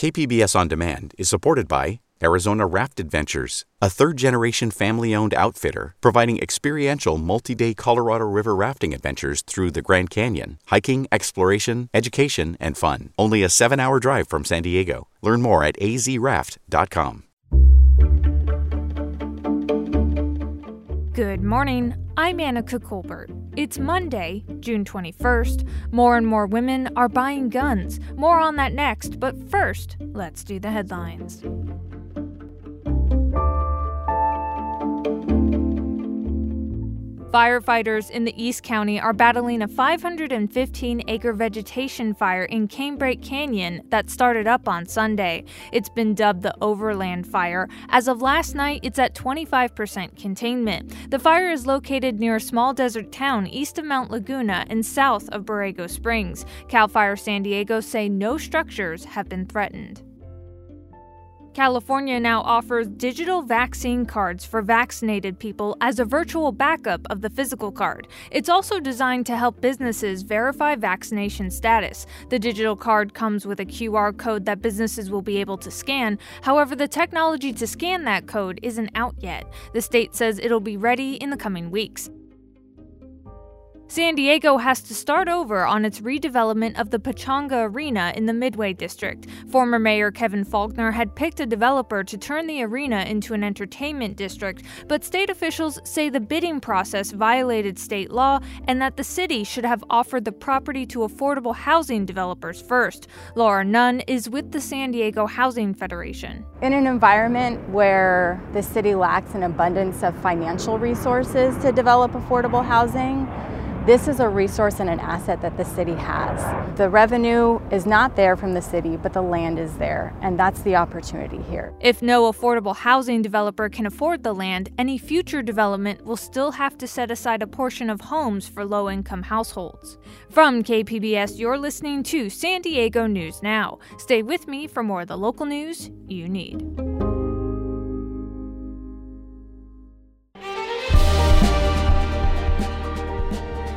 KPBS On Demand is supported by Arizona Raft Adventures, a third generation family owned outfitter providing experiential multi day Colorado River rafting adventures through the Grand Canyon, hiking, exploration, education, and fun. Only a seven hour drive from San Diego. Learn more at azraft.com. Good morning. I'm Annika Colbert. It's Monday, June 21st. More and more women are buying guns. More on that next, but first, let's do the headlines. Firefighters in the East County are battling a 515 acre vegetation fire in Canebrake Canyon that started up on Sunday. It's been dubbed the Overland Fire. As of last night, it's at 25% containment. The fire is located near a small desert town east of Mount Laguna and south of Borrego Springs. CAL FIRE San Diego say no structures have been threatened. California now offers digital vaccine cards for vaccinated people as a virtual backup of the physical card. It's also designed to help businesses verify vaccination status. The digital card comes with a QR code that businesses will be able to scan. However, the technology to scan that code isn't out yet. The state says it'll be ready in the coming weeks. San Diego has to start over on its redevelopment of the Pechanga Arena in the Midway District. Former Mayor Kevin Faulconer had picked a developer to turn the arena into an entertainment district, but state officials say the bidding process violated state law and that the city should have offered the property to affordable housing developers first. Laura Nunn is with the San Diego Housing Federation. In an environment where the city lacks an abundance of financial resources to develop affordable housing, this is a resource and an asset that the city has. The revenue is not there from the city, but the land is there, and that's the opportunity here. If no affordable housing developer can afford the land, any future development will still have to set aside a portion of homes for low income households. From KPBS, you're listening to San Diego News Now. Stay with me for more of the local news you need.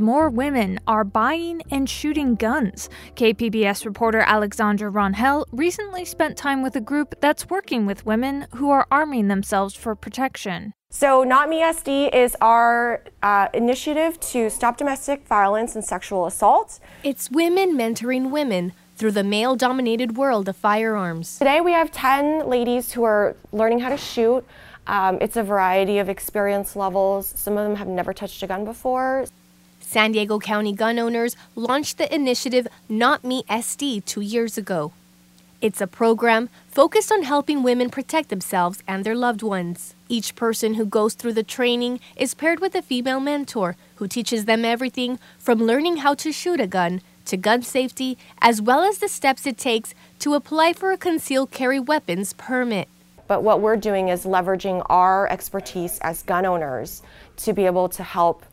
More women are buying and shooting guns. KPBS reporter Alexandra Rangel recently spent time with a group that's working with women who are arming themselves for protection. So, Not Me SD is our uh, initiative to stop domestic violence and sexual assault. It's women mentoring women through the male dominated world of firearms. Today, we have 10 ladies who are learning how to shoot. Um, it's a variety of experience levels. Some of them have never touched a gun before. San Diego County gun owners launched the initiative Not Me SD two years ago. It's a program focused on helping women protect themselves and their loved ones. Each person who goes through the training is paired with a female mentor who teaches them everything from learning how to shoot a gun to gun safety, as well as the steps it takes to apply for a concealed carry weapons permit. But what we're doing is leveraging our expertise as gun owners to be able to help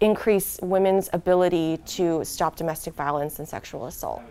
increase women's ability to stop domestic violence and sexual assault.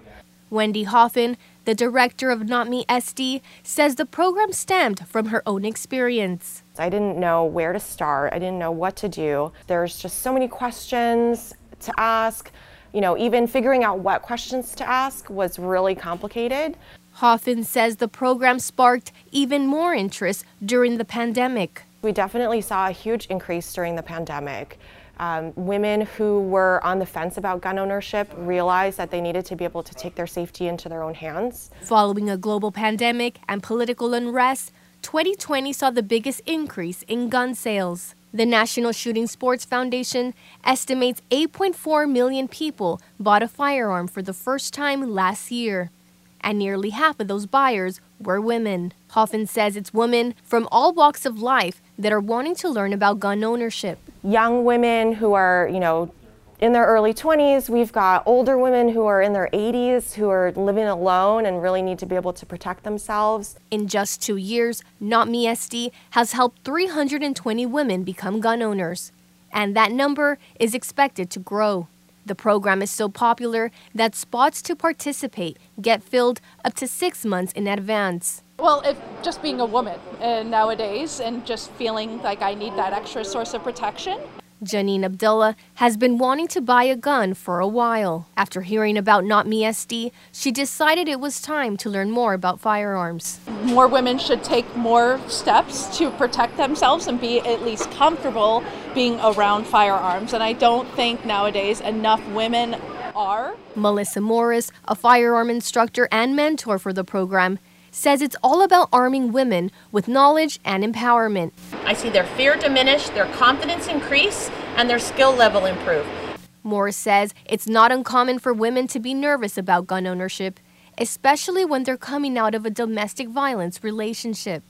Wendy Hoffman, the director of Not Me SD, says the program stemmed from her own experience. I didn't know where to start, I didn't know what to do. There's just so many questions to ask. You know, even figuring out what questions to ask was really complicated. Hoffman says the program sparked even more interest during the pandemic. We definitely saw a huge increase during the pandemic. Um, women who were on the fence about gun ownership realized that they needed to be able to take their safety into their own hands. Following a global pandemic and political unrest, 2020 saw the biggest increase in gun sales. The National Shooting Sports Foundation estimates 8.4 million people bought a firearm for the first time last year, and nearly half of those buyers were women. Hoffman says it's women from all walks of life that are wanting to learn about gun ownership. Young women who are, you know, in their early 20s. We've got older women who are in their 80s who are living alone and really need to be able to protect themselves. In just two years, Not Me SD has helped 320 women become gun owners, and that number is expected to grow. The program is so popular that spots to participate get filled up to six months in advance. Well, if just being a woman uh, nowadays and just feeling like I need that extra source of protection, Janine Abdullah has been wanting to buy a gun for a while. After hearing about Not Me SD, she decided it was time to learn more about firearms. More women should take more steps to protect themselves and be at least comfortable being around firearms. And I don't think nowadays enough women are. Melissa Morris, a firearm instructor and mentor for the program, says it's all about arming women with knowledge and empowerment. I see their fear diminish, their confidence increase, and their skill level improve. Morris says it's not uncommon for women to be nervous about gun ownership, especially when they're coming out of a domestic violence relationship.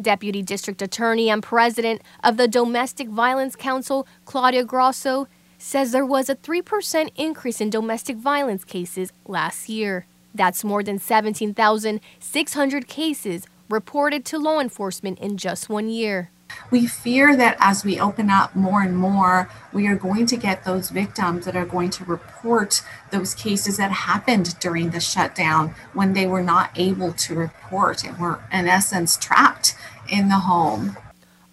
Deputy District Attorney and President of the Domestic Violence Council, Claudia Grosso, says there was a 3% increase in domestic violence cases last year. That's more than 17,600 cases reported to law enforcement in just one year. We fear that as we open up more and more, we are going to get those victims that are going to report those cases that happened during the shutdown when they were not able to report and were, in essence, trapped in the home.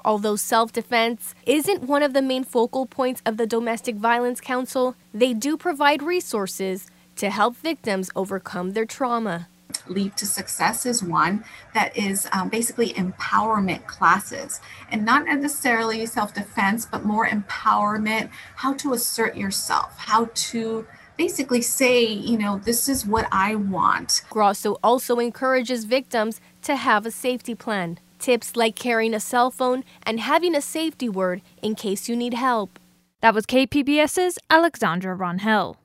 Although self defense isn't one of the main focal points of the Domestic Violence Council, they do provide resources to help victims overcome their trauma. Leap to Success is one that is um, basically empowerment classes and not necessarily self defense, but more empowerment, how to assert yourself, how to basically say, you know, this is what I want. Grosso also encourages victims to have a safety plan. Tips like carrying a cell phone and having a safety word in case you need help. That was KPBS's Alexandra Rangel.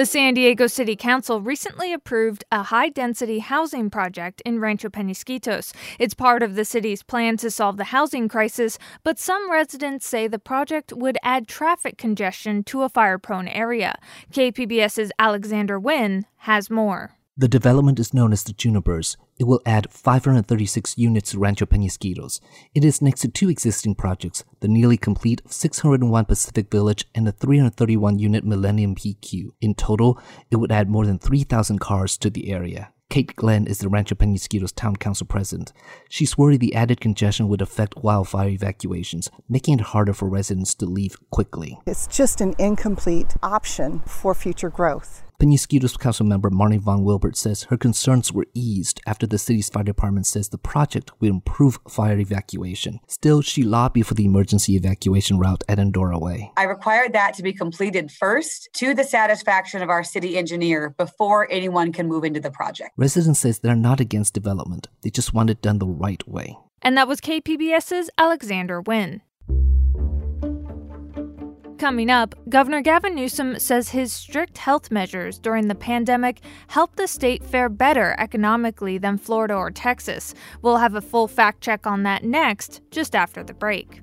The San Diego City Council recently approved a high density housing project in Rancho Penasquitos. It's part of the city's plan to solve the housing crisis, but some residents say the project would add traffic congestion to a fire prone area. KPBS's Alexander Nguyen has more. The development is known as the Junipers. It will add 536 units to Rancho Penasquitos. It is next to two existing projects, the nearly complete 601 Pacific Village and the 331 unit Millennium PQ. In total, it would add more than 3,000 cars to the area. Kate Glenn is the Rancho Penasquitos Town Council president. She's worried the added congestion would affect wildfire evacuations, making it harder for residents to leave quickly. It's just an incomplete option for future growth. Penasquitos Council member Marni Von Wilpert says her concerns were eased after the city's fire department says the project will improve fire evacuation. Still, she lobbied for the emergency evacuation route at Endora Way. I required that to be completed first to the satisfaction of our city engineer before anyone can move into the project. Residents says they're not against development. They just want it done the right way. And that was KPBS's Alexander Nguyen. Coming up, Governor Gavin Newsom says his strict health measures during the pandemic helped the state fare better economically than Florida or Texas. We'll have a full fact check on that next, just after the break.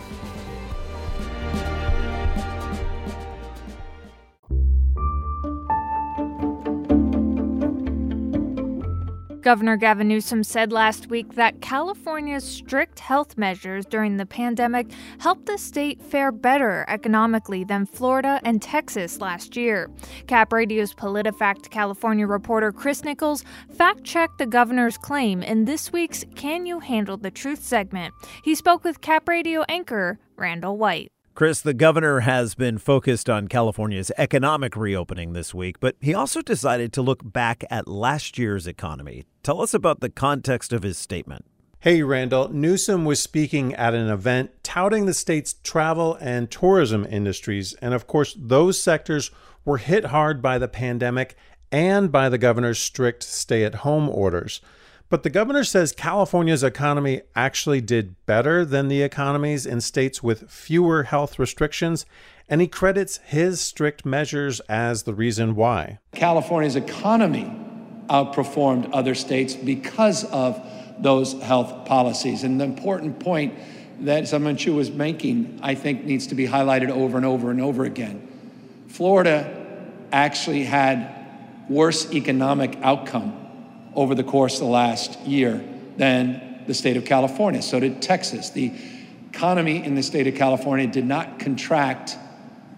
Governor Gavin Newsom said last week that California's strict health measures during the pandemic helped the state fare better economically than Florida and Texas last year. Cap Radio's PolitiFact California reporter Chris Nichols fact checked the governor's claim in this week's Can You Handle the Truth segment. He spoke with Cap Radio anchor Randall White. Chris, the governor has been focused on California's economic reopening this week, but he also decided to look back at last year's economy. Tell us about the context of his statement. Hey, Randall. Newsom was speaking at an event touting the state's travel and tourism industries. And of course, those sectors were hit hard by the pandemic and by the governor's strict stay at home orders. But the governor says California's economy actually did better than the economies in states with fewer health restrictions, and he credits his strict measures as the reason why. California's economy outperformed other states because of those health policies. And the important point that Senator Chu was making, I think, needs to be highlighted over and over and over again. Florida actually had worse economic outcome over the course of the last year than the state of California. So did Texas. The economy in the state of California did not contract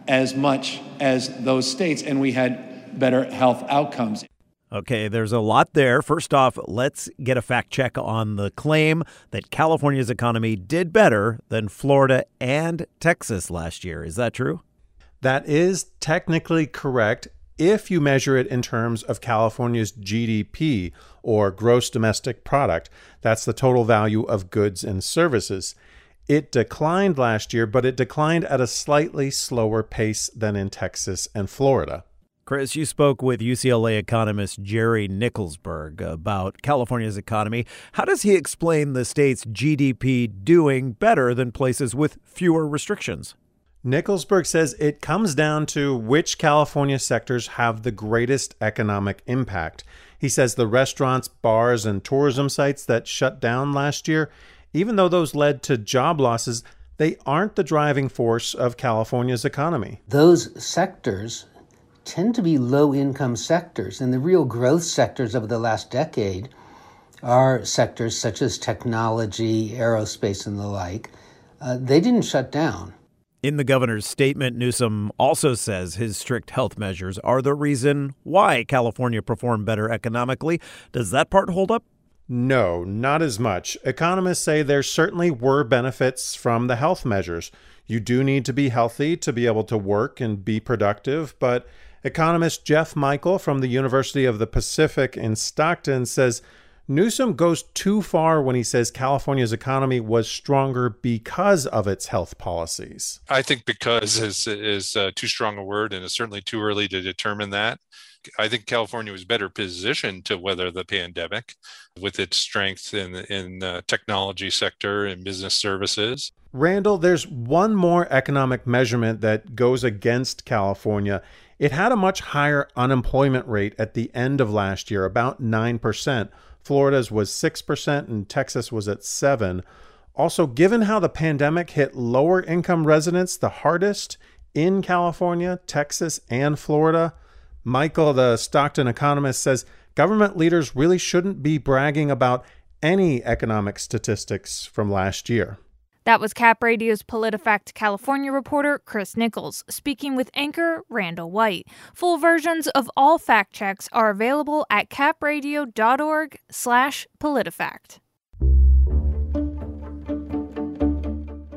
as much as those states, and we had better health outcomes. Okay, there's a lot there. First off, let's get a fact check on the claim that California's economy did better than Florida and Texas last year. Is that true? That is technically correct if you measure it in terms of California's GDP or gross domestic product. That's the total value of goods and services. It declined last year, but it declined at a slightly slower pace than in Texas and Florida. Chris, you spoke with UCLA economist Jerry Nickelsburg about California's economy. How does he explain the state's GDP doing better than places with fewer restrictions? Nickelsburg says it comes down to which California sectors have the greatest economic impact. He says the restaurants, bars, and tourism sites that shut down last year, even though those led to job losses, they aren't the driving force of California's economy. Those sectors tend to be low income sectors, and the real growth sectors of the last decade are sectors such as technology, aerospace, and the like. Uh, they didn't shut down. In the governor's statement, Newsom also says his strict health measures are the reason why California performed better economically. Does that part hold up? No, not as much. Economists say there certainly were benefits from the health measures. You do need to be healthy to be able to work and be productive, but economist Jeff Michael from the University of the Pacific in Stockton says Newsom goes too far when he says California's economy was stronger because of its health policies. I think because is is uh, too strong a word, and it's certainly too early to determine that. I think California was better positioned to weather the pandemic with its strength in in the technology sector and business services. Randall, there's one more economic measurement that goes against California. It had a much higher unemployment rate at the end of last year, about 9%. Florida's was 6% and Texas was at 7. Also, given how the pandemic hit lower income residents the hardest in California, Texas, and Florida, Michael, the Stockton economist, says government leaders really shouldn't be bragging about any economic statistics from last year. That was Cap Radio's PolitiFact California reporter Chris Nichols speaking with anchor Randall White. Full versions of all fact checks are available at capradio.org/politifact.